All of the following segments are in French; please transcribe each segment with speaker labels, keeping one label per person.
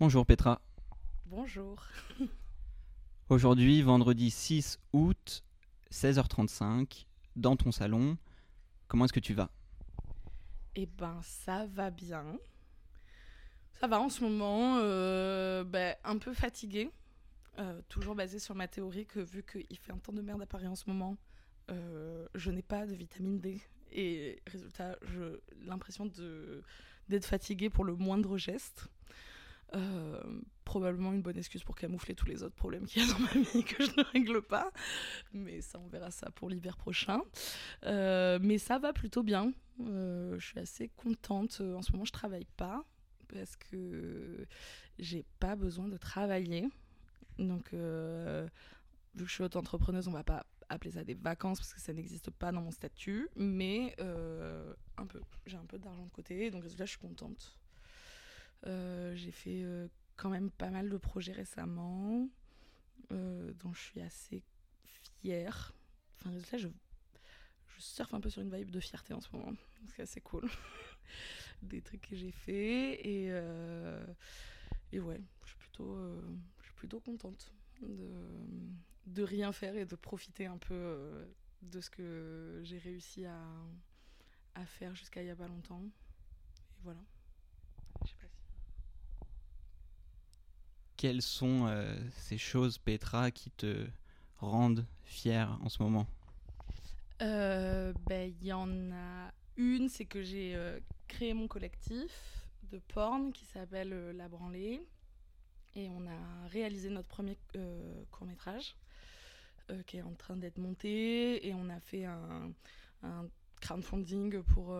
Speaker 1: Bonjour Petra.
Speaker 2: Bonjour.
Speaker 1: Aujourd'hui, vendredi 6 août, 16h35, dans ton salon. Comment est-ce que tu vas?
Speaker 2: Eh ben, ça va bien. Ça va en ce moment, euh, ben, un peu fatigué. Euh, toujours basé sur ma théorie que vu qu'il fait un temps de merde à Paris en ce moment, euh, je n'ai pas de vitamine D. Et résultat, j'ai l'impression d'être fatiguée pour le moindre geste. Euh, probablement une bonne excuse pour camoufler tous les autres problèmes qu'il y a dans ma vie que je ne règle pas. Mais ça, on verra ça pour l'hiver prochain. Euh, mais ça va plutôt bien. Euh, je suis assez contente. En ce moment, je travaille pas parce que j'ai pas besoin de travailler. Donc, vu que je suis auto-entrepreneuse, on va pas appeler ça des vacances parce que ça n'existe pas dans mon statut, mais un peu. J'ai un peu d'argent de côté, donc résultat, je suis contente. Euh, j'ai fait euh, quand même pas mal de projets récemment, euh, dont je suis assez fière. Enfin, résultat, je, je surfe un peu sur une vibe de fierté en ce moment. C'est assez cool. Des trucs que j'ai fait et, et ouais, je suis plutôt, plutôt contente de, de rien faire et de profiter un peu de ce que j'ai réussi à, à faire jusqu'à il y a pas longtemps. Et voilà. Je sais pas si-
Speaker 1: Quelles sont euh, ces choses, Petra, qui te rendent fière en ce moment?
Speaker 2: Euh, ben, il y en a une, c'est que j'ai euh, créé mon collectif de porn qui s'appelle La Branlée. Et on a réalisé notre premier court métrage qui est en train d'être monté. Et on a fait un, un crowdfunding pour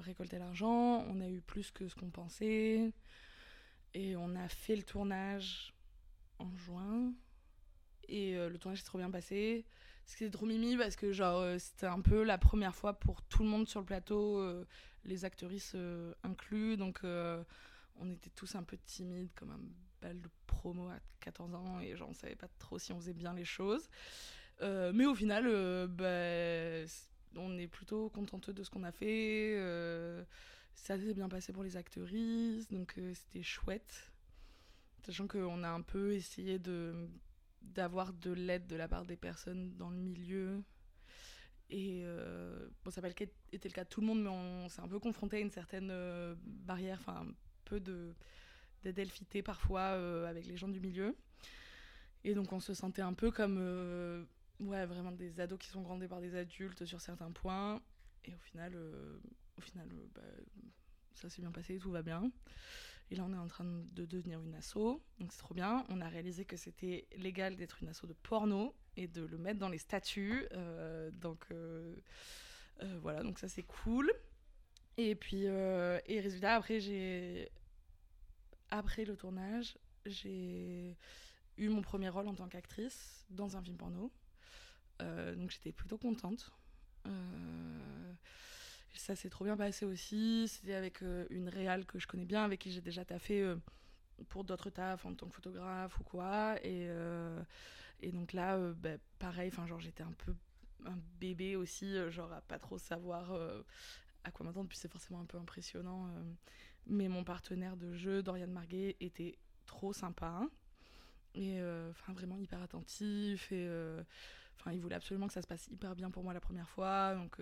Speaker 2: récolter l'argent. On a eu plus que ce qu'on pensait. Et on a fait le tournage en juin. Et euh, le tournage s'est trop bien passé. C'était trop mimi parce que genre euh, c'était un peu la première fois pour tout le monde sur le plateau, euh, les actrices inclus, donc on était tous un peu timides comme un bal de promo à 14 ans et genre on savait pas trop si on faisait bien les choses. Mais au final, bah, on est plutôt contente de ce qu'on a fait. Ça s'est bien passé pour les actrices, donc euh, c'était chouette. Sachant qu'on a un peu essayé d'avoir de l'aide de la part des personnes dans le milieu. Et euh, bon, ça n'a pas été le cas de tout le monde, mais on s'est un peu confronté à une certaine euh, barrière, enfin un peu de d'adelphité parfois avec les gens du milieu. Et donc on se sentait un peu comme ouais, vraiment des ados qui sont grandés par des adultes sur certains points. Et au final, au final euh, bah, ça s'est bien passé, tout va bien. Et là, on est en train de devenir une asso, donc c'est trop bien. On a réalisé que c'était légal d'être une asso de porno et de le mettre dans les statuts. euh, donc euh, voilà, donc ça c'est cool. Et puis, et résultat, après, j'ai. Après le tournage, j'ai eu mon premier rôle en tant qu'actrice dans un film porno. Donc j'étais plutôt contente. Ça s'est trop bien passé aussi. C'était avec euh, une réal que je connais bien, avec qui j'ai déjà taffé euh, pour d'autres tafs en tant que photographe ou quoi. Et, euh, et donc là, bah, pareil, j'étais un peu un bébé aussi, genre à pas trop savoir à quoi m'attendre. Puis c'est forcément un peu impressionnant. mais mon partenaire de jeu, Dorian Marguet, était trop sympa. Et vraiment hyper attentif et il voulait absolument que ça se passe hyper bien pour moi la première fois donc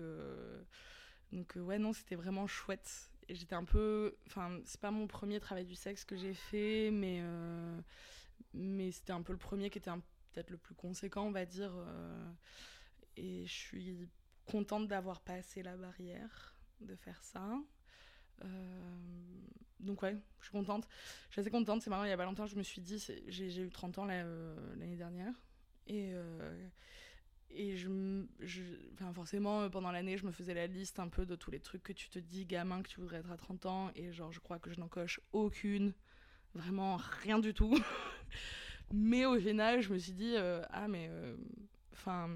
Speaker 2: donc euh, ouais non c'était vraiment chouette. Et j'étais un peu enfin c'est pas mon premier travail du sexe que j'ai fait mais euh, mais c'était un peu le premier qui était peut-être le plus conséquent on va dire euh, et je suis contente d'avoir passé la barrière de faire ça. Donc ouais je suis contente. Je suis assez contente c'est marrant il y a pas longtemps je me suis dit j'ai eu 30 ans l'année dernière. Et et je, je enfin forcément euh, pendant l'année je me faisais la liste un peu de tous les trucs que tu te dis gamin que tu voudrais être à 30 ans. Et genre je crois que je n'en coche aucune. Vraiment rien du tout. Mais au final je me suis dit euh, ah mais euh, enfin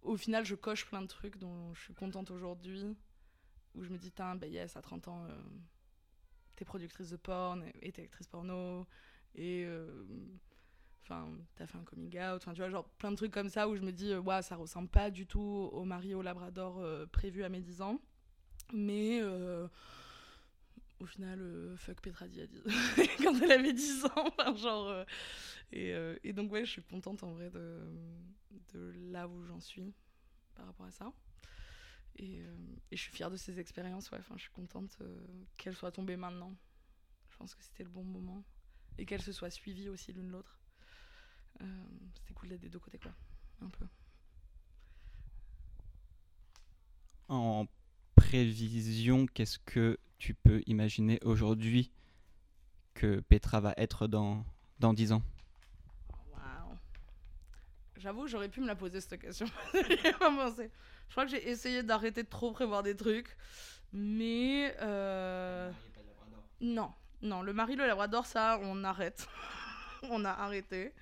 Speaker 2: au final je coche plein de trucs dont je suis contente aujourd'hui. Où je me dis Tain, bah yes à 30 ans t'es productrice de porn et t'es actrice porno. Et enfin t'as fait un coming out enfin tu vois genre plein de trucs comme ça où je me dis euh, ouais ça ressemble pas du tout au mari au labrador euh, prévu à mes 10 ans mais euh, au final, euh, fuck Petra Diaz quand elle avait 10 ans. Enfin, genre, et, donc, ouais, je suis contente en vrai de, de là où j'en suis par rapport à ça. Et, et, je suis fière de ces expériences. Ouais. Enfin, je suis contente qu'elles soient tombées maintenant. Je pense que c'était le bon moment. Et qu'elles se soient suivies aussi l'une l'autre. C'était cool d'être des deux côtés, quoi. Un peu.
Speaker 1: En prévision, qu'est-ce que tu peux imaginer aujourd'hui que Petra va être dans, dans 10 ans?
Speaker 2: J'avoue, j'aurais pu me la poser cette question. Je crois que j'ai essayé d'arrêter de trop prévoir des trucs. Mais. Euh... Non, non, le mari, le labrador, ça, on arrête. on a arrêté.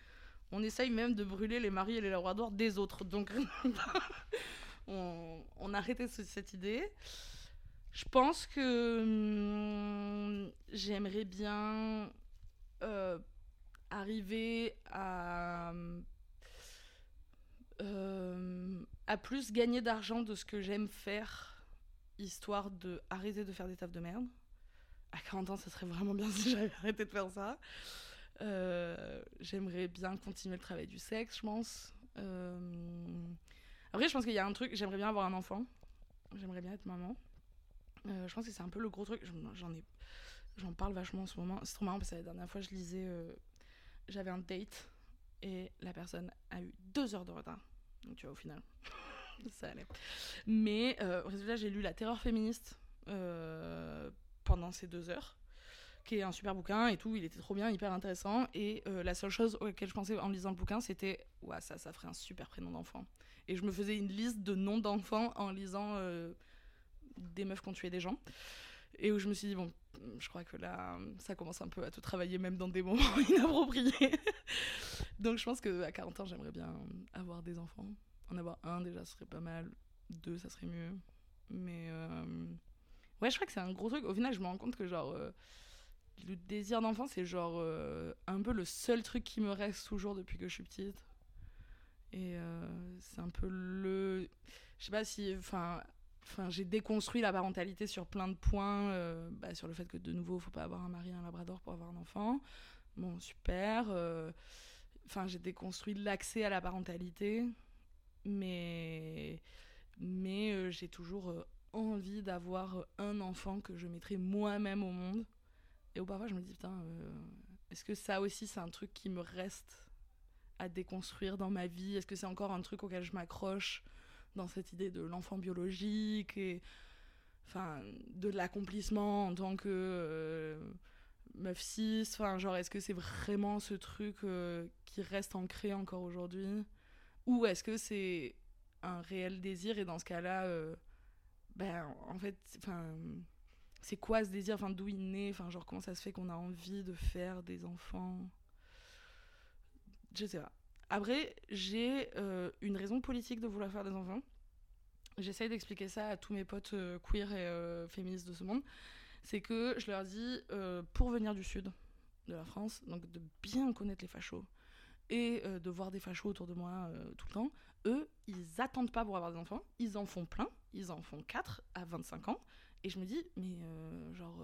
Speaker 2: On essaye même de brûler les maris et les labradors des autres. Donc, on, on a arrêté cette idée. Je pense que hum, j'aimerais bien euh, arriver à, euh, à plus gagner d'argent de ce que j'aime faire, histoire de arrêter de faire des tafs de merde. À 40 ans, ça serait vraiment bien si j'avais arrêté de faire ça. Euh, j'aimerais bien continuer le travail du sexe, je pense. Après, je pense qu'il y a un truc, j'aimerais bien avoir un enfant. J'aimerais bien être maman. Euh, je pense que c'est un peu le gros truc. J'en parle vachement en ce moment. C'est trop marrant parce que la dernière fois, je lisais, euh, j'avais un date et la personne a eu deux heures de retard. Donc tu vois, au final, ça allait. Mais euh, au résultat, j'ai lu La Terreur féministe pendant ces deux heures, qui est un super bouquin et tout. Il était trop bien, hyper intéressant. Et la seule chose auquel je pensais en lisant le bouquin, c'était, ouais, ça, ça ferait un super prénom d'enfant. Et je me faisais une liste de noms d'enfants en lisant des meufs qui ont tué des gens. Et où je me suis dit, bon, je crois que là, ça commence un peu à te travailler même dans des moments inappropriés. Donc je pense qu'à 40 ans, j'aimerais bien avoir des enfants. En avoir un déjà, ce serait pas mal. Deux, ça serait mieux. Mais euh, ouais, je crois que c'est un gros truc. Au final, je me rends compte que genre, euh, le désir d'enfant, c'est genre euh, un peu le seul truc qui me reste toujours depuis que je suis petite. Et c'est un peu le... Je sais pas si... Enfin, Enfin, j'ai déconstruit la parentalité sur plein de points, euh, bah, sur le fait que de nouveau, il faut pas avoir un mari et un labrador pour avoir un enfant. Bon, super. Euh, enfin, j'ai déconstruit l'accès à la parentalité, mais mais euh, j'ai toujours envie d'avoir un enfant que je mettrai moi-même au monde. Et parfois, je me dis putain, est-ce que ça aussi c'est un truc qui me reste à déconstruire dans ma vie? Est-ce que c'est encore un truc auquel je m'accroche dans cette idée de l'enfant biologique et enfin de l'accomplissement en tant que euh, meuf cis? Enfin genre est-ce que c'est vraiment ce truc euh, qui reste ancré encore aujourd'hui? Ou est-ce que c'est un réel désir? Et dans ce cas-là euh, ben en fait enfin c'est quoi ce désir? Enfin d'où il naît? Enfin genre comment ça se fait qu'on a envie de faire des enfants? Je sais pas. Après, j'ai euh, une raison politique de vouloir faire des enfants. J'essaye d'expliquer ça à tous mes potes euh, queer et euh, féministes de ce monde. C'est que je leur dis, pour venir du sud de la France, donc de bien connaître les fachos et de voir des fachos autour de moi tout le temps, eux, ils attendent pas pour avoir des enfants, ils en font plein, ils en font 4 à 25 ans. Et je me dis, mais genre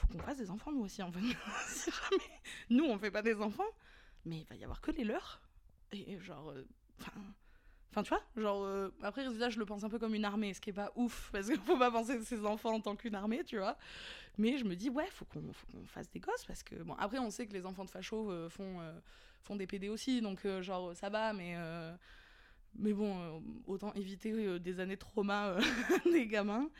Speaker 2: faut qu'on fasse des enfants nous aussi en fait. nous on fait pas des enfants, mais il va y avoir que les leurs. Et genre, euh, enfin. Enfin, tu vois, genre, euh, après, résultat, je le pense un peu comme une armée, ce qui est pas ouf, parce qu'il faut pas penser ses enfants en tant qu'une armée, tu vois. Mais je me dis, ouais, faut qu'on fasse des gosses, parce que, bon, après, on sait que les enfants de fachos euh, font, font des PD aussi, donc, genre, ça va, mais. Mais bon, autant éviter des années de trauma des gamins.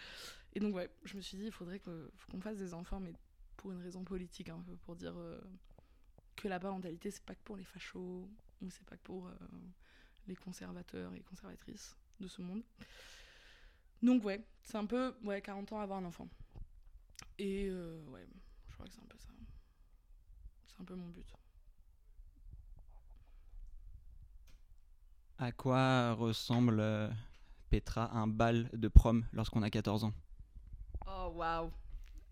Speaker 2: Et donc, ouais, je me suis dit, il faudrait qu'on fasse des enfants, mais pour une raison politique, un peu, pour dire que la parentalité, c'est pas que pour les fachos, ou c'est pas que pour euh, les conservateurs et conservatrices de ce monde. Donc ouais, c'est un peu, ouais, 40 ans avoir un enfant. Et euh, ouais, je crois que c'est un peu ça. C'est un peu mon but.
Speaker 1: À quoi ressemble euh, Petra un bal de prom lorsqu'on a 14 ans?
Speaker 2: Oh waouh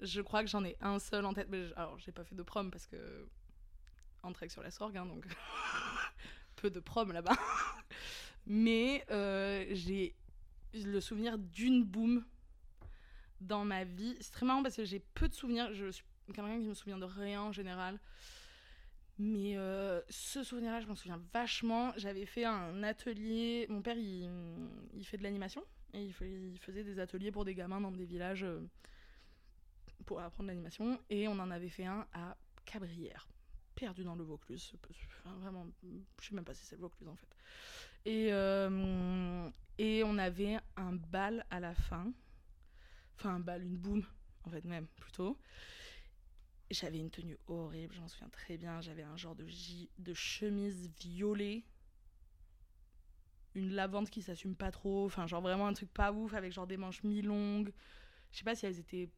Speaker 2: Je crois que j'en ai un seul en tête. Alors, j'ai pas fait de prom parce que en sur la sorgue, hein, donc peu de prom là-bas. Mais euh, j'ai le souvenir d'une boum dans ma vie. C'est très marrant parce que j'ai peu de souvenirs. Je suis quelqu'un qui me souvient de rien en général. Mais euh, ce souvenir-là, je m'en souviens vachement. J'avais fait un atelier. Mon père, il, fait de l'animation. Et il, faisait des ateliers pour des gamins dans des villages euh, pour apprendre l'animation. Et on en avait fait un à Cabrières, perdu dans le Vaucluse. Enfin, vraiment, je sais même pas si c'est le Vaucluse en fait. Euh, et on avait un bal à la fin. Enfin, un bal, une boum, en fait, même, plutôt. J'avais une tenue horrible, j'en souviens très bien. J'avais un genre de, de chemise violet. Une lavande qui s'assume pas trop. Enfin, genre vraiment un truc pas ouf avec genre des manches mi-longues. Je sais pas si elles étaient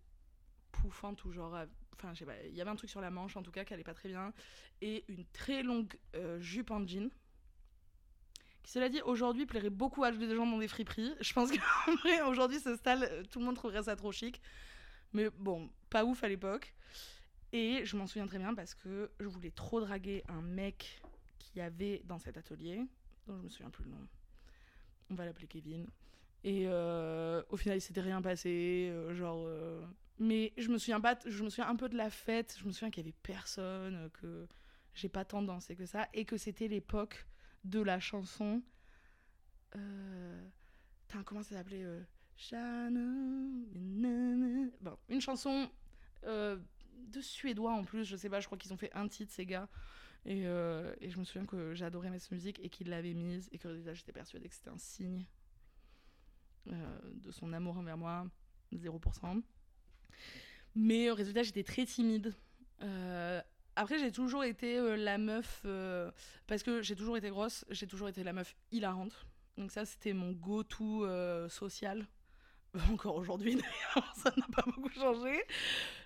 Speaker 2: pouffantes ou genre. Euh, enfin, je sais pas. Il y avait un truc sur la manche en tout cas qui allait pas très bien. Et une très longue euh, jupe en jean. Qui, cela dit, aujourd'hui plairait beaucoup à des gens dans des friperies. Je pense qu'en vrai, aujourd'hui, ce style, euh, tout le monde trouverait ça trop chic. Mais bon, pas ouf à l'époque. Et je m'en souviens très bien parce que je voulais trop draguer un mec qui avait dans cet atelier, dont je me souviens plus le nom. On va l'appeler Kevin. Et euh, au final, il s'était rien passé. Euh, genre. Euh, mais je me souviens pas. Je me souviens un peu de la fête. Je me souviens qu'il y avait personne, que j'ai pas tant dansé que ça, et que c'était l'époque de la chanson. comment ça s'appelait Bon, une chanson de Suédois en plus, je sais pas, je crois qu'ils ont fait un titre, ces gars. Et, euh, et je me souviens que j'adorais cette musique et qu'il l'avait mise et que déjà j'étais persuadée que c'était un signe euh, de son amour envers moi, 0%. Mais au résultat, j'étais très timide. Euh, après, j'ai toujours été la meuf, parce que j'ai toujours été grosse, j'ai toujours été la meuf hilarante. Donc ça, c'était mon go-to social encore aujourd'hui d'ailleurs, ça n'a pas beaucoup changé.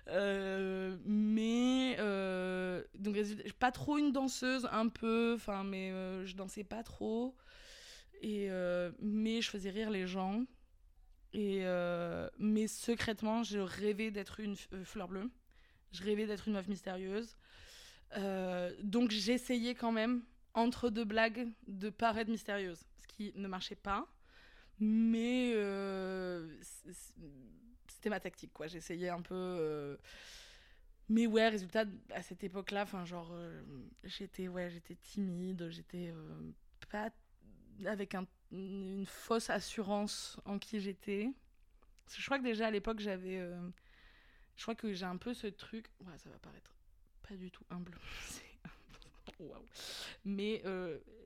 Speaker 2: Euh, mais euh, donc pas trop une danseuse, un peu, enfin mais euh, je dansais pas trop. Et mais je faisais rire les gens. Et mais secrètement, je rêvais d'être une fleur bleue. Je rêvais d'être une meuf mystérieuse. donc j'essayais quand même entre deux blagues de paraître mystérieuse, ce qui ne marchait pas. Mais euh, c'était ma tactique, quoi. J'essayais un peu. Euh, mais ouais, résultat, à cette époque-là, enfin, genre, euh, j'étais ouais, j'étais timide, j'étais pas avec un, une fausse assurance en qui j'étais. Je crois que déjà à l'époque, j'avais. je crois que j'ai un peu ce truc. Ouais, ça va paraître pas du tout humble. Mais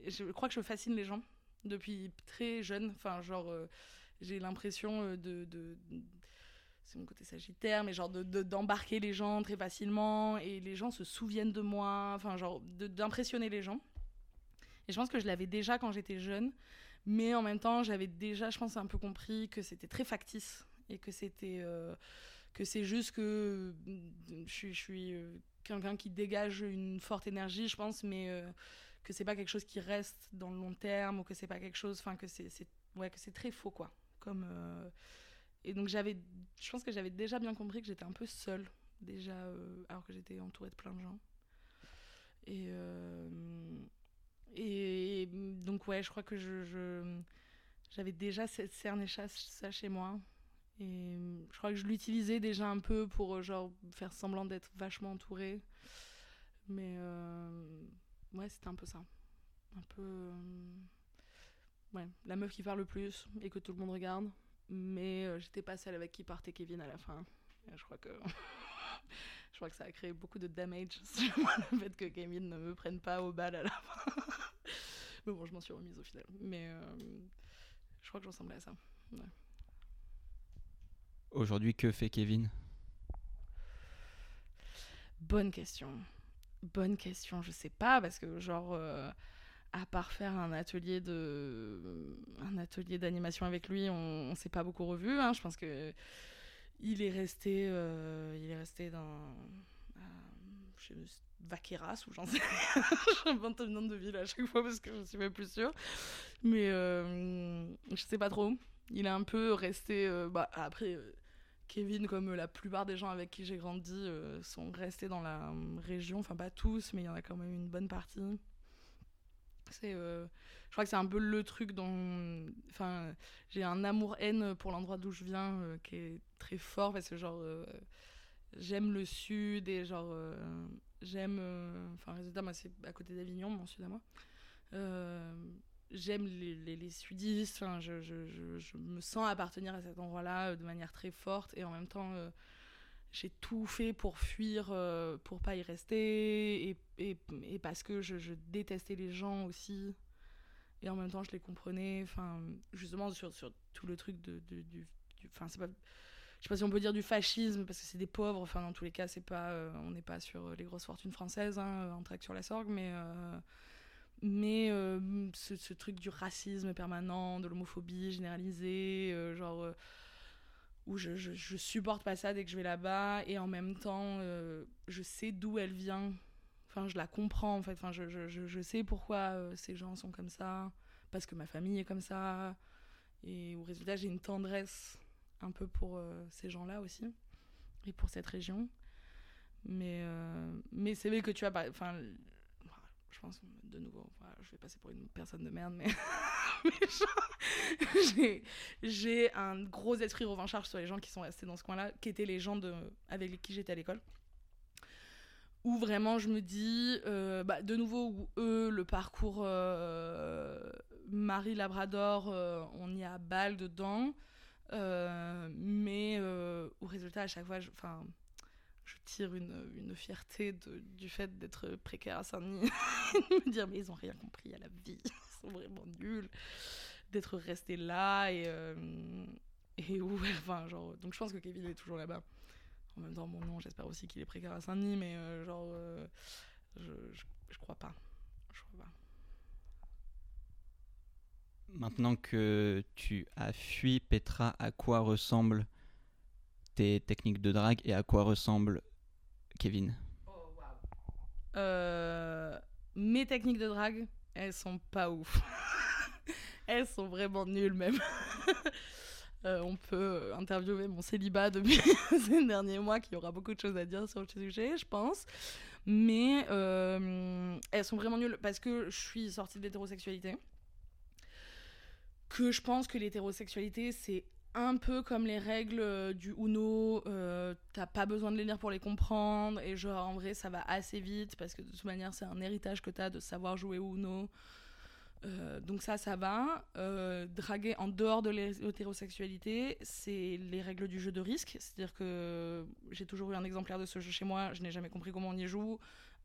Speaker 2: je crois que je fascine les gens depuis très jeune. Enfin, genre, euh, j'ai l'impression euh, de, de, c'est mon côté sagittaire, mais genre d'embarquer de, les gens très facilement et les gens se souviennent de moi. Enfin, genre d'impressionner les gens. Et je pense que je l'avais déjà quand j'étais jeune, mais en même temps, j'avais déjà, je pense, un peu compris que c'était très factice et que c'était euh, que c'est juste que je suis quelqu'un qui dégage une forte énergie, je pense, mais que c'est pas quelque chose qui reste dans le long terme ou que c'est pas quelque chose enfin que c'est ouais que c'est très faux quoi. Comme euh, et donc j'avais je pense que j'avais déjà bien compris que j'étais un peu seule déjà euh, alors que j'étais entourée de plein de gens. Et euh, et donc ouais je crois que je j'avais déjà cerné ça chez moi. Et je crois que je l'utilisais déjà un peu pour genre faire semblant d'être vachement entourée. Mais Ouais, c'était un peu ça. Un peu. Euh, ouais, la meuf qui parle le plus et que tout le monde regarde. Mais euh, j'étais pas celle avec qui partait Kevin à la fin. je crois que. je crois que ça a créé beaucoup de damage sur moi, le fait que Kevin ne me prenne pas au bal à la fin. Mais bon, je m'en suis remise au final. Mais euh, je crois que je ressemblais à ça.
Speaker 1: Aujourd'hui, que fait Kevin?
Speaker 2: Bonne question. Bonne question, je sais pas, parce que genre, euh, à part faire un atelier de, un atelier d'animation avec lui, on, s'est pas beaucoup revu. Hein. Je pense que il est resté, euh, il est resté dans euh, Vaqueras ou j'en sais rien. J'invente le nom de ville à chaque fois parce que je suis pas plus sûre. Mais je sais pas trop. Il est un peu resté. bah, après, Kevin, comme la plupart des gens avec qui j'ai grandi, euh, sont restés dans la région. Enfin, pas tous, mais il y en a quand même une bonne partie. C'est, euh, je crois que c'est un peu le truc dont, enfin, j'ai un amour-haine pour l'endroit d'où je viens euh, qui est très fort parce que genre, euh, j'aime le sud et genre, euh, j'aime, euh, enfin, résultat, moi c'est à côté d'Avignon, mon sud à moi. J'aime les, sudistes, je, je, je, me sens appartenir à cet endroit-là euh, de manière très forte et en même temps. euh, j'ai tout fait pour fuir, euh, pour pas y rester, et, et, parce que je, détestais les gens aussi. Et en même temps, je les comprenais. Justement, sur, sur tout le truc de, du. Enfin, c'est. Je sais pas si on peut dire du fascisme, parce que c'est des pauvres. Enfin, dans tous les cas, c'est pas. euh, on n'est pas sur les grosses fortunes françaises, hein, en traque sur la sorgue, mais. Mais euh, ce, truc du racisme permanent, de l'homophobie généralisée, euh, genre. euh, où je, supporte pas ça dès que je vais là-bas et en même temps je sais d'où elle vient enfin je la comprends en fait enfin je, je, sais pourquoi ces gens sont comme ça parce que ma famille est comme ça et au résultat j'ai une tendresse un peu pour ces gens-là aussi et pour cette région mais mais c'est vrai que tu as enfin je pense de nouveau je vais passer pour une personne de merde mais, j'ai un gros esprit revancharge sur les gens qui sont restés dans ce coin-là, qui étaient les gens avec qui j'étais à l'école. Où vraiment je me dis, euh, bah, de nouveau, où eux, le parcours euh, Marie-Labrador, euh, on y a balle dedans. Mais au résultat, à chaque fois, enfin, une, fierté du fait d'être précaire à Saint-Denis. de me dire, mais ils ont rien compris à la vie, ils sont vraiment nuls d'être resté là et euh, et où enfin genre donc je pense que Kevin est toujours là-bas en même temps mon nom j'espère aussi qu'il est précaire à Saint-Denis mais euh, genre euh, je, je, crois pas
Speaker 1: Maintenant que tu as fui Petra, à quoi ressemblent tes techniques de drague et à quoi ressemble Kevin
Speaker 2: Euh, mes techniques de drague elles sont pas ouf. Elles sont vraiment nulles même. Euh, on peut interviewer mon célibat depuis ces derniers mois qui aura beaucoup de choses à dire sur le sujet je pense. Mais euh, elles sont vraiment nulles parce que je suis sortie de l'hétérosexualité. Que je pense que l'hétérosexualité c'est un peu comme les règles euh, du Uno, euh, t'as pas besoin de les lire pour les comprendre, et genre en vrai ça va assez vite parce que de toute manière c'est un héritage que t'as de savoir jouer Uno. Euh, donc ça, ça va. Draguer en dehors de l'hétérosexualité, c'est les règles du jeu de risque. C'est-à-dire que j'ai toujours eu un exemplaire de ce jeu chez moi, je n'ai jamais compris comment on y joue.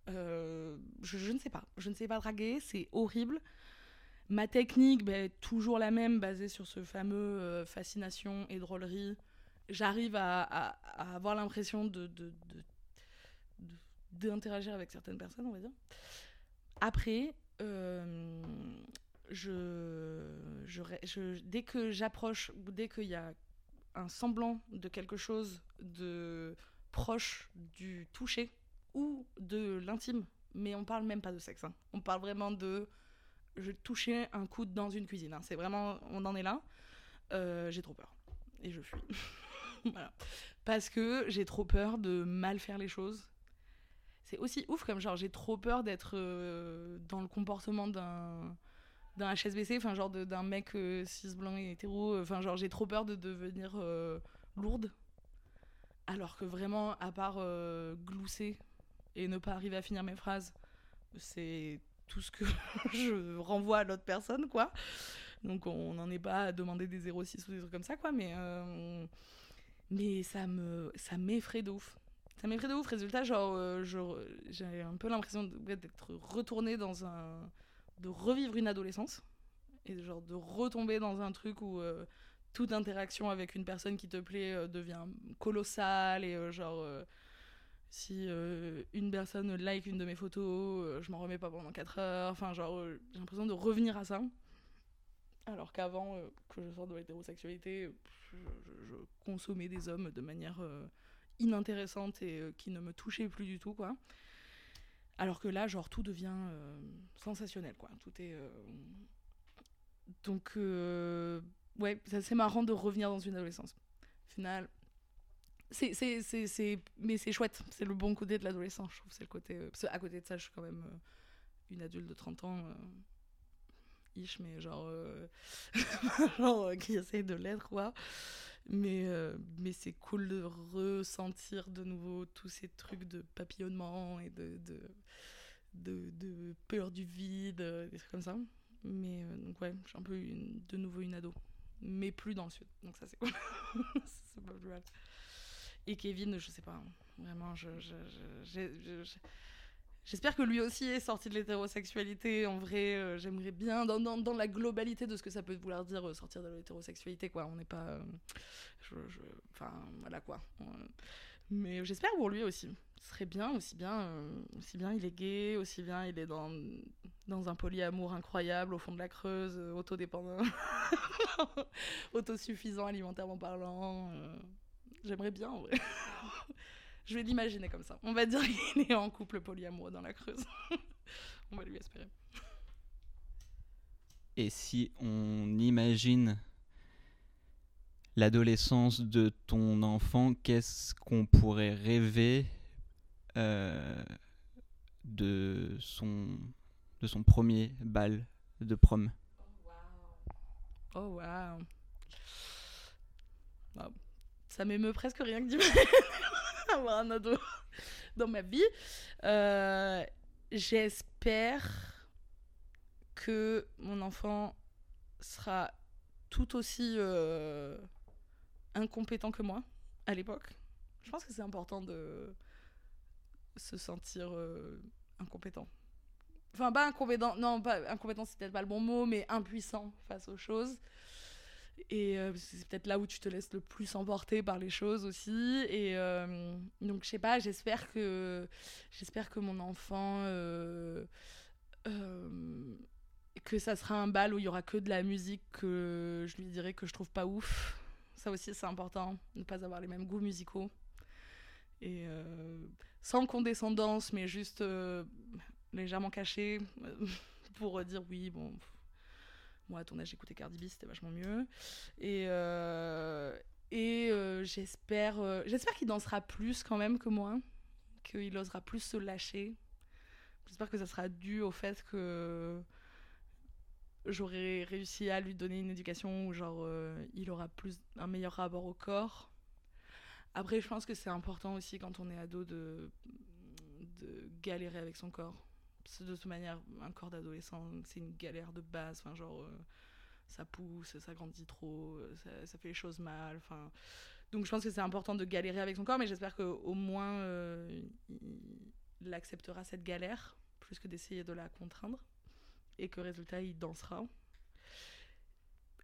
Speaker 2: Je ne sais pas. Je ne sais pas draguer, c'est horrible. Ma technique, ben, toujours la même, basée sur ce fameux euh, fascination et drôlerie. J'arrive à, avoir l'impression d'interagir avec certaines personnes, on va dire. Après, euh, dès que j'approche, dès qu'il y a un semblant de quelque chose de proche du toucher ou de l'intime, mais on parle même pas de sexe, hein. on parle vraiment de je touchais un coude dans une cuisine, hein. c'est vraiment, on en est là, Euh, j'ai trop peur. Et je fuis. Parce que j'ai trop peur de mal faire les choses. C'est aussi ouf comme genre j'ai trop peur d'être euh, dans le comportement d'un d'un HSBC enfin genre d'un mec euh, cis blanc et hétéro. Enfin genre j'ai trop peur de devenir euh, lourde. Alors que vraiment à part glousser et ne pas arriver à finir mes phrases c'est tout ce que je renvoie à l'autre personne quoi donc on n'en est pas à demander des 06 ou des trucs comme ça quoi mais euh, mais ça me ça m'effraie de ouf ça m'effraie de ouf. Résultat, genre, euh, j'ai un peu l'impression d'être retournée dans un. de revivre une adolescence. Et genre de retomber dans un truc où euh, toute interaction avec une personne qui te plaît euh, devient colossale. Et genre, si euh, une personne like une de mes photos, euh, je m'en remets pas pendant 4 heures. Enfin, genre, euh, j'ai l'impression de revenir à ça. Alors qu'avant euh, que je sorte de l'hétérosexualité, je, consommais des hommes de manière. inintéressante et qui ne me touchait plus du tout quoi alors que là genre tout devient sensationnel quoi tout est donc ouais c'est marrant de revenir dans une adolescence au final c'est c'est c'est mais c'est chouette c'est le bon côté de l'adolescence je trouve c'est le côté euh, parce que à côté de ça je suis quand même euh, une adulte de 30 ans euh, ish, mais genre, genre qui essaye de l'être, quoi. Mais, mais c'est cool de ressentir de nouveau tous ces trucs de papillonnement et de, de, de, de peur du vide, des trucs comme ça. Mais donc, ouais, je suis un peu de nouveau une ado. Mais plus dans le sud. Donc, ça, c'est cool. c'est pas plus mal. Et Kevin, je sais pas. Vraiment, je, J'espère que lui aussi est sorti de l'hétérosexualité. En vrai, euh, j'aimerais bien, dans, la globalité de ce que ça peut vouloir dire, euh, sortir de l'hétérosexualité, quoi. On n'est pas. Euh, enfin, voilà, quoi. mais j'espère pour lui aussi. Ce serait bien, aussi bien, aussi bien il est gay, aussi bien il est dans, dans un polyamour incroyable au fond de la Creuse, autodépendant, autosuffisant alimentairement parlant. J'aimerais bien, en vrai. Je vais l'imaginer comme ça. On va dire qu'il est en couple polyamoureux dans la Creuse. on va lui espérer.
Speaker 1: Et si on imagine l'adolescence de ton enfant, qu'est-ce qu'on pourrait rêver euh, de, son, de son premier bal de prom?
Speaker 2: Oh waouh wow. Ça m'émeut presque rien que du avoir un ado dans ma vie. Euh, j'espère que mon enfant sera tout aussi euh, incompétent que moi à l'époque. Je pense que c'est important de se sentir euh, incompétent. Enfin, pas incompétent, non, pas incompétent, c'est peut-être pas le bon mot, mais impuissant face aux choses. Et euh, c'est peut-être là où tu te laisses le plus emporter par les choses aussi. Et euh, donc, je sais pas, j'espère que, j'espère que mon enfant. Euh, que ça sera un bal où il y aura que de la musique que je lui dirais que je trouve pas ouf. Ça aussi, c'est important, ne pas avoir les mêmes goûts musicaux. Et sans condescendance, mais juste légèrement caché pour dire oui, bon moi, à ton âge, j'écoutais Cardi B, c'était vachement mieux. Et, euh, et euh, j'espère, euh, j'espère qu'il dansera plus quand même que moi, qu'il osera plus se lâcher. J'espère que ça sera dû au fait que j'aurai réussi à lui donner une éducation où genre il aura plus un meilleur rapport au corps. Après, je pense que c'est important aussi quand on est ado de, de galérer avec son corps de toute manière, un corps d'adolescent, c'est une galère de base. Enfin, genre, euh, ça pousse, ça grandit trop, euh, ça, fait les choses mal. Enfin, donc je pense que c'est important de galérer avec son corps, mais j'espère qu'au moins euh, il acceptera cette galère plus que d'essayer de la contraindre et que résultat il dansera.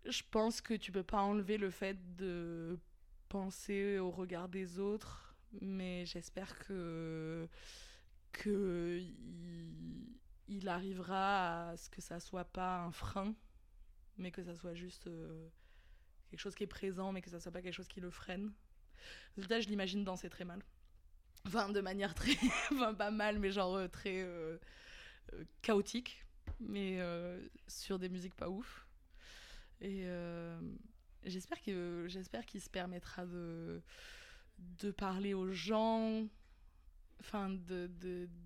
Speaker 2: Je pense que tu peux pas enlever le fait de penser au regard des autres, mais j'espère que que il, arrivera à ce que ça soit pas un frein, mais que ça soit juste euh, quelque chose qui est présent, mais que ça soit pas quelque chose qui le freine. Résultat, je l'imagine danser très mal. Enfin, de manière très. enfin, pas mal, mais genre euh, très euh, chaotique, mais sur des musiques pas ouf. Et j'espère qu'il j'espère qu'il se permettra de, de parler aux gens enfin de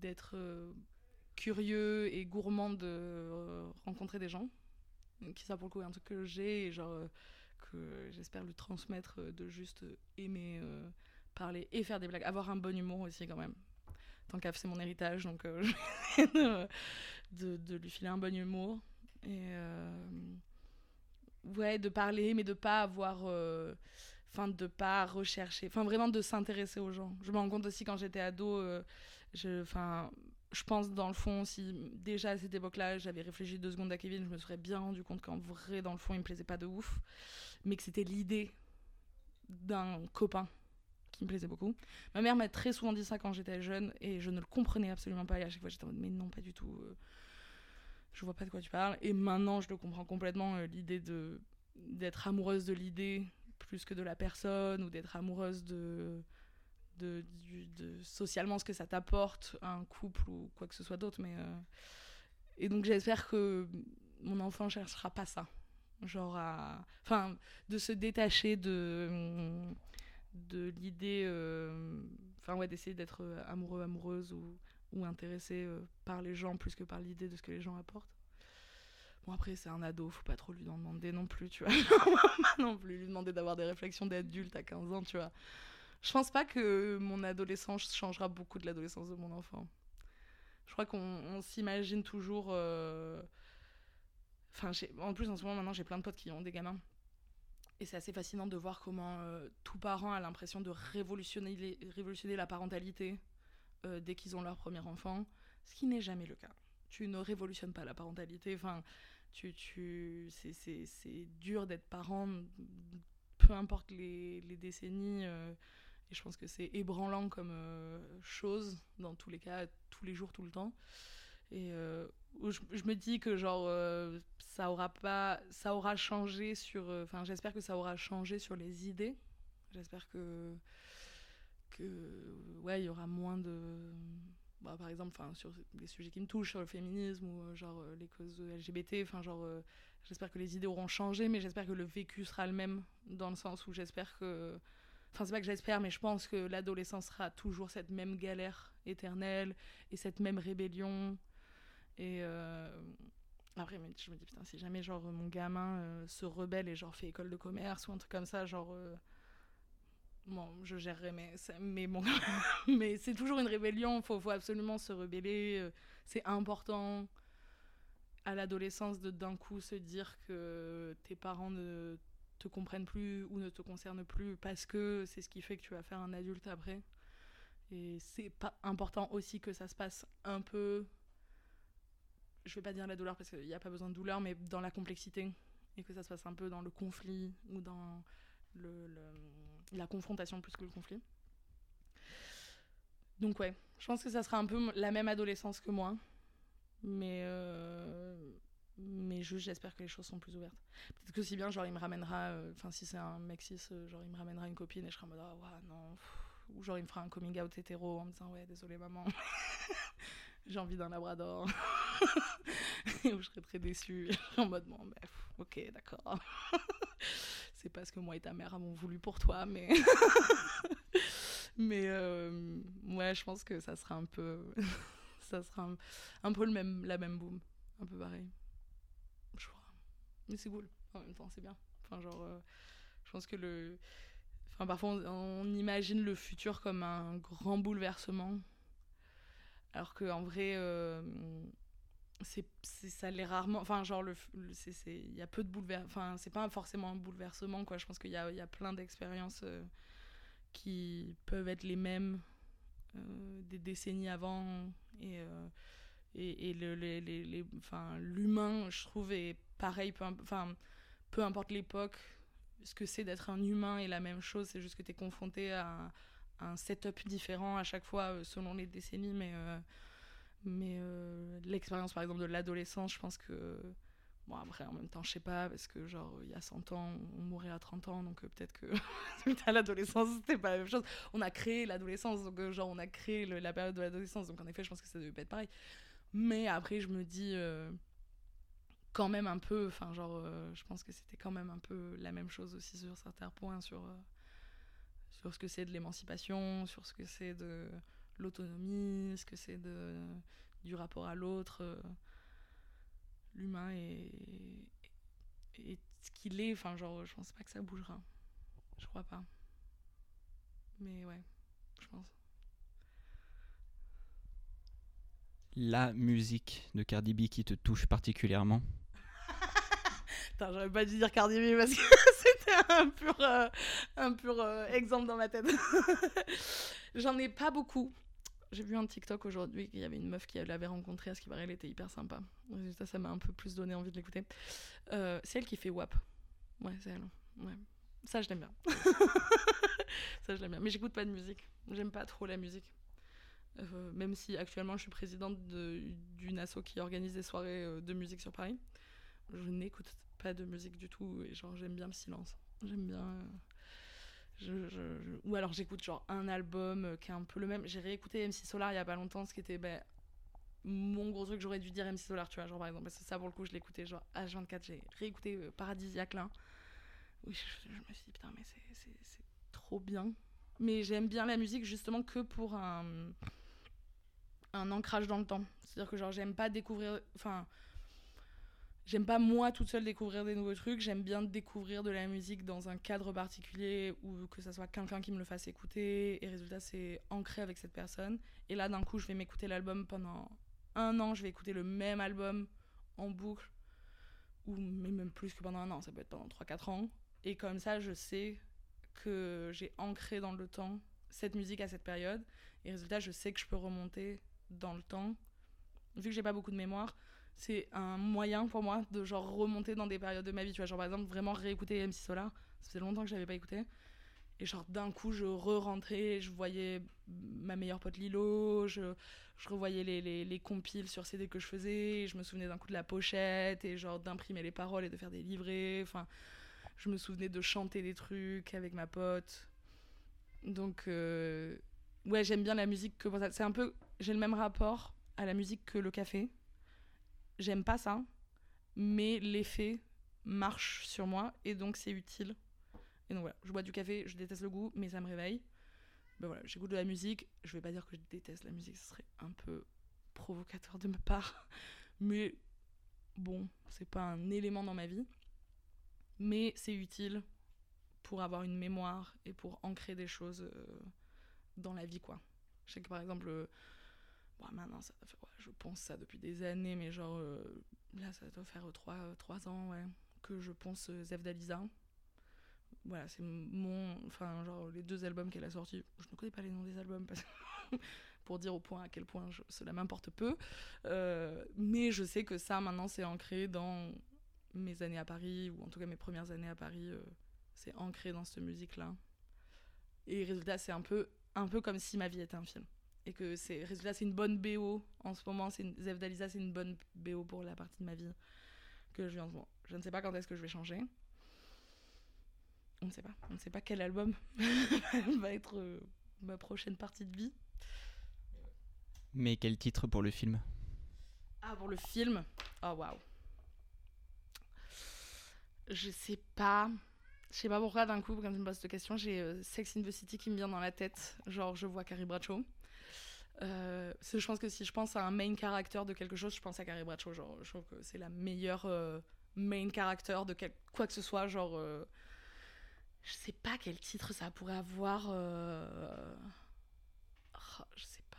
Speaker 2: d'être euh, curieux et gourmand de euh, rencontrer des gens. Qui ça pour le coup est un truc que j'ai et genre euh, que j'espère lui transmettre de juste aimer parler et faire des blagues. Avoir un bon humour aussi quand même. Tant qu'à c'est mon héritage donc de, de, lui filer un bon humour. Et ouais de parler mais de pas avoir enfin de pas rechercher enfin vraiment de s'intéresser aux gens. Je me rends compte aussi quand j'étais ado euh, je je pense dans le fond si déjà à cette époque-là j'avais réfléchi deux secondes à Kevin je me serais bien rendu compte qu'en vrai dans le fond il me plaisait pas de ouf mais que c'était l'idée d'un copain qui me plaisait beaucoup. Ma mère m'a très souvent dit ça quand j'étais jeune et je ne le comprenais absolument pas. Et à chaque fois j'étais en mode mais non pas du tout euh, je vois pas de quoi tu parles. Et maintenant je le comprends complètement euh, l'idée de d'être amoureuse de l'idée plus que de la personne ou d'être amoureuse de, de, de, socialement ce que ça t'apporte un couple ou quoi que ce soit d'autre. Mais euh, Et donc j'espère que mon enfant cherchera pas ça. Genre à. Enfin, de se détacher de, de l'idée. Euh, enfin, ouais, d'essayer d'être amoureux, amoureuse ou, ou intéressé euh, par les gens plus que par l'idée de ce que les gens apportent. Bon, après, c'est un ado, faut pas trop lui en demander non plus, tu vois. non plus lui demander d'avoir des réflexions d'adulte à 15 ans, tu vois. Je pense pas que mon adolescence changera beaucoup de l'adolescence de mon enfant. Je crois qu'on s'imagine toujours. euh, Enfin, en plus, en ce moment, maintenant, j'ai plein de potes qui ont des gamins. Et c'est assez fascinant de voir comment euh, tout parent a l'impression de révolutionner la parentalité euh, dès qu'ils ont leur premier enfant, ce qui n'est jamais le cas. Tu ne révolutionnes pas la parentalité. Enfin, tu, tu, c'est, dur d'être parent, peu importe les, les décennies. euh, et je pense que c'est ébranlant comme euh, chose, dans tous les cas, tous les jours, tout le temps. Et euh, je, je me dis que genre ça aura pas, ça aura changé sur, enfin j'espère que ça aura changé sur les idées. J'espère que que ouais il y aura moins de, bah, par exemple, sur des sujets qui me touchent, sur le féminisme ou euh, genre euh, les causes LGBT, enfin genre euh, j'espère que les idées auront changé, mais j'espère que le vécu sera le même dans le sens où j'espère que Enfin, c'est pas que j'espère, mais je pense que l'adolescence sera toujours cette même galère éternelle et cette même rébellion. Et après, je me dis, putain, si jamais genre mon gamin se rebelle et genre fait école de commerce ou un truc comme ça, genre. Bon, je gérerai, mais, mais bon. mais c'est toujours une rébellion, faut, faut absolument se rebeller. euh, C'est important à l'adolescence de d'un coup se dire que tes parents ne te comprennent plus ou ne te concernent plus parce que c'est ce qui fait que tu vas faire un adulte après. Et c'est pas important aussi que ça se passe un peu, je vais pas dire la douleur parce qu'il n'y a pas besoin de douleur, mais dans la complexité et que ça se passe un peu dans le conflit ou dans la confrontation plus que le conflit. Donc ouais, je pense que ça sera un peu la même adolescence que moi, mais euh, mais juste j'espère que les choses sont plus ouvertes. Peut-être que si bien genre il me ramènera, euh, enfin si c'est un mec cis, euh, genre il me ramènera une copine et je serai en mode ah ouais, non, ou genre il me fera un coming out hétéro en me disant ouais désolé maman, j'ai envie d'un labrador, et je serais très déçue en mode bon bah, ok d'accord, c'est pas ce que moi et ta mère avons voulu pour toi mais mais euh, ouais je pense que ça sera un peu ça sera un, un peu le même la même boom un peu pareil. Je crois. Mais c'est cool. En même temps c'est bien. Enfin genre euh, je pense que le enfin parfois on, imagine le futur comme un grand bouleversement alors que en vrai euh, c'est- ça l'est rarement enfin genre le il y a peu de bouleversement enfin c'est pas forcément un bouleversement quoi. Je pense qu'il y a y a plein d'expériences euh, qui peuvent être les mêmes euh, des décennies avant et euh, et, et le, les, les, enfin, l'humain, je trouve, est pareil, peu, enfin, peu importe l'époque, ce que c'est d'être un humain est la même chose, c'est juste que tu es confronté à, à un setup différent à chaque fois selon les décennies, mais, mais euh, l'expérience par exemple de l'adolescence, je pense que. Bon, après, en même temps, je sais pas, parce que genre, il y a 100 ans, on mourait à 30 ans, donc euh, peut-être que à l'adolescence, c'était pas la même chose. On a créé l'adolescence, donc euh, genre, on a créé la période de l'adolescence, donc en effet, je pense que ça devait pas être pareil. Mais après, je me dis quand même un peu, enfin, genre, je pense que c'était quand même un peu la même chose aussi sur certains points, sur, sur ce que c'est de l'émancipation, sur ce que c'est de l'autonomie, ce que c'est de, du rapport à l'autre. euh, L'humain est ce qu'il est, enfin, genre, je pense pas que ça bougera. Je crois pas. Mais ouais, je pense.
Speaker 1: La musique de Cardi B qui te touche particulièrement
Speaker 2: Putain, j'aurais pas dû dire Cardi B parce que c'était un pur, euh, un pur euh, exemple dans ma tête. J'en ai pas beaucoup. J'ai vu un TikTok aujourd'hui qu'il y avait une meuf qui l'avait rencontrée, à ce qui paraît, elle était hyper sympa. Résultat, ça m'a un peu plus donné envie de l'écouter. Euh, c'est elle qui fait WAP. Ouais, c'est elle. Ouais. Ça, je l'aime bien. ça, je l'aime bien. Mais j'écoute pas de musique. J'aime pas trop la musique. Euh, même si actuellement je suis présidente de- d'une asso qui organise des soirées euh, de musique sur Paris je n'écoute pas de musique du tout et genre j'aime bien le silence j'aime bien euh, ou alors j'écoute genre un album euh, qui est un peu le même. J'ai réécouté MC Solar il y a pas longtemps ce qui était ben, mon gros truc j'aurais dû dire MC Solar tu vois genre par exemple parce que ça pour le coup je l'écoutais genre H24 j'ai réécouté euh, Paradisiaque là. Oui je, me suis dit putain mais c'est- trop bien. Mais j'aime bien la musique justement que pour un un ancrage dans le temps. C'est à dire que genre j'aime pas découvrir enfin j'aime pas moi toute seule découvrir des nouveaux trucs, j'aime bien découvrir de la musique dans un cadre particulier ou que ça soit quelqu'un qui me le fasse écouter. Et résultat c'est ancré avec cette personne. Et là d'un coup je vais m'écouter l'album pendant un an, je vais écouter le même album en boucle. Ou même plus que pendant un an, ça peut être pendant 3-4 ans. Et comme ça je sais que j'ai ancré dans le temps cette musique à cette période. Et résultat je sais que je peux remonter dans le temps. Vu que j'ai pas beaucoup de mémoire c'est un moyen pour moi de genre remonter dans des périodes de ma vie. Tu vois, genre par exemple, vraiment réécouter MC Solar. Ça faisait longtemps que je l'avais pas écouté. Et genre d'un coup, je re-rentrais, je voyais ma meilleure pote Lilo, je, je revoyais les, les, les, compiles sur CD que je faisais, je me souvenais d'un coup de la pochette et genre d'imprimer les paroles et de faire des livrets. Enfin, je me souvenais de chanter des trucs avec ma pote. Donc, euh, ouais, j'aime bien la musique que. C'est un peu. J'ai le même rapport à la musique que le café j'aime pas ça, mais l'effet marche sur moi et donc c'est utile. Et donc voilà, je bois du café, je déteste le goût, mais ça me réveille. Ben voilà, j'écoute de la musique. Je vais pas dire que je déteste la musique, ce serait un peu provocateur de ma part, mais bon, c'est pas un élément dans ma vie, mais c'est utile pour avoir une mémoire et pour ancrer des choses euh, dans la vie, quoi. Je sais que par exemple, euh, bon, maintenant, ça, je pense ça depuis des années, mais genre, euh, là, ça doit faire 3, 3 ans, ouais, que je pense euh, Zef d'Aliza. Voilà, c'est mon. Enfin, genre, les deux albums qu'elle a sortis. Je ne connais pas les noms des albums parce pour dire au point à quel point cela m'importe peu. Euh, mais je sais que ça, maintenant, c'est ancré dans mes années à Paris, ou en tout cas mes premières années à Paris. c'est ancré dans cette musique-là. Et résultat, c'est un peu, un peu comme si ma vie était un film et que c'est résultat c'est une bonne BO en ce moment c'est Zef Dalisa c'est une bonne BO pour la partie de ma vie que je vis en ce moment. Je ne sais pas quand est-ce que je vais changer. On ne sait pas. On ne sait pas quel album va être euh, ma prochaine partie de vie.
Speaker 1: Mais quel titre pour le film?
Speaker 2: Ah pour le film? Oh waouh. Je sais pas. Je sais pas pourquoi d'un coup quand tu me poses cette question j'ai euh, Sex in the City qui me vient dans la tête. Genre je vois Carrie Bradshaw euh, je pense que si je pense à un main character de quelque chose, je pense à Carrie Bradshaw. Je trouve que c'est la meilleure euh, main character de quoi que ce soit. Genre, euh, je sais pas quel titre ça pourrait avoir. Oh, je sais pas.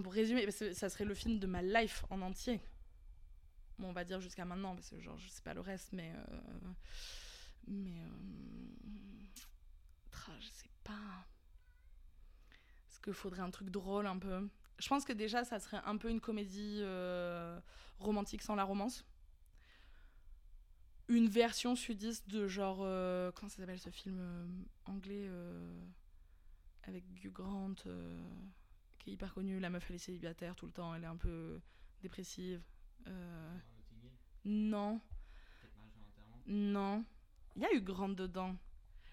Speaker 2: pour résumer, ça serait le film de ma life en entier. Bon, on va dire jusqu'à maintenant, parce que genre, je sais pas le reste, mais. Mais. je sais pas qu'il faudrait un truc drôle un peu. Je pense que déjà, ça serait un peu une comédie euh, romantique sans la romance. Une version sudiste de genre. Euh, comment ça s'appelle ce film euh, anglais avec Hugh Grant qui est hyper connu. La meuf, elle est célibataire tout le temps, elle est un peu dépressive. Non. Non. Il y a eu Grant dedans.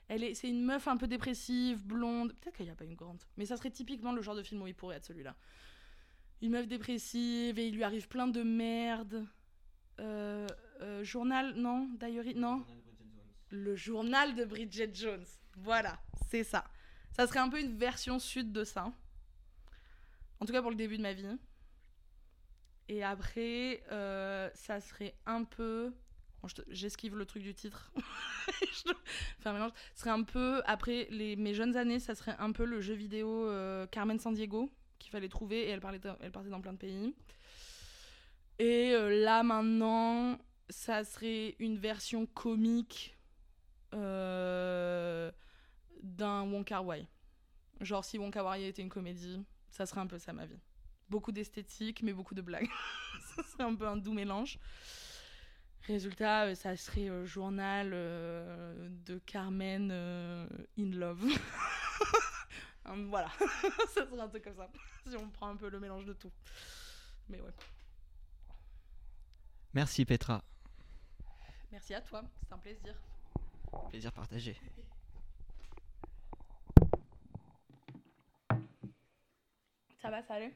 Speaker 2: Elle est, c'est une meuf un peu dépressive, blonde. Peut-être qu'il n'y a pas une grande. Mais ça serait typiquement le genre de film où il pourrait être celui-là. Une meuf dépressive et il lui arrive plein de merde. Euh, euh, journal, non Diary, non Le journal de Bridget Jones. Voilà, c'est ça. Ça serait un peu une version sud de ça. En tout cas pour le début de ma vie. Et après, euh, ça serait un peu J'esquive le truc du titre. Ce serait un peu, après mes jeunes années, ça serait un peu le jeu vidéo euh, Carmen San Diego qu'il fallait trouver et elle, parlait, elle partait dans plein de pays. Et euh, là maintenant, ça serait une version comique euh, d'un Wonka Wai. Genre si Wonka Wai était une comédie, ça serait un peu ça ma vie. Beaucoup d'esthétique, mais beaucoup de blagues. ça serait un peu un doux mélange. Résultat, euh, ça serait euh, journal euh, de Carmen in love. voilà, ça serait un truc comme ça. si on prend un peu le mélange de tout. Mais ouais.
Speaker 1: Merci Petra.
Speaker 2: Merci à toi, c'est un plaisir.
Speaker 1: Plaisir partagé.
Speaker 2: Ça va, ça allait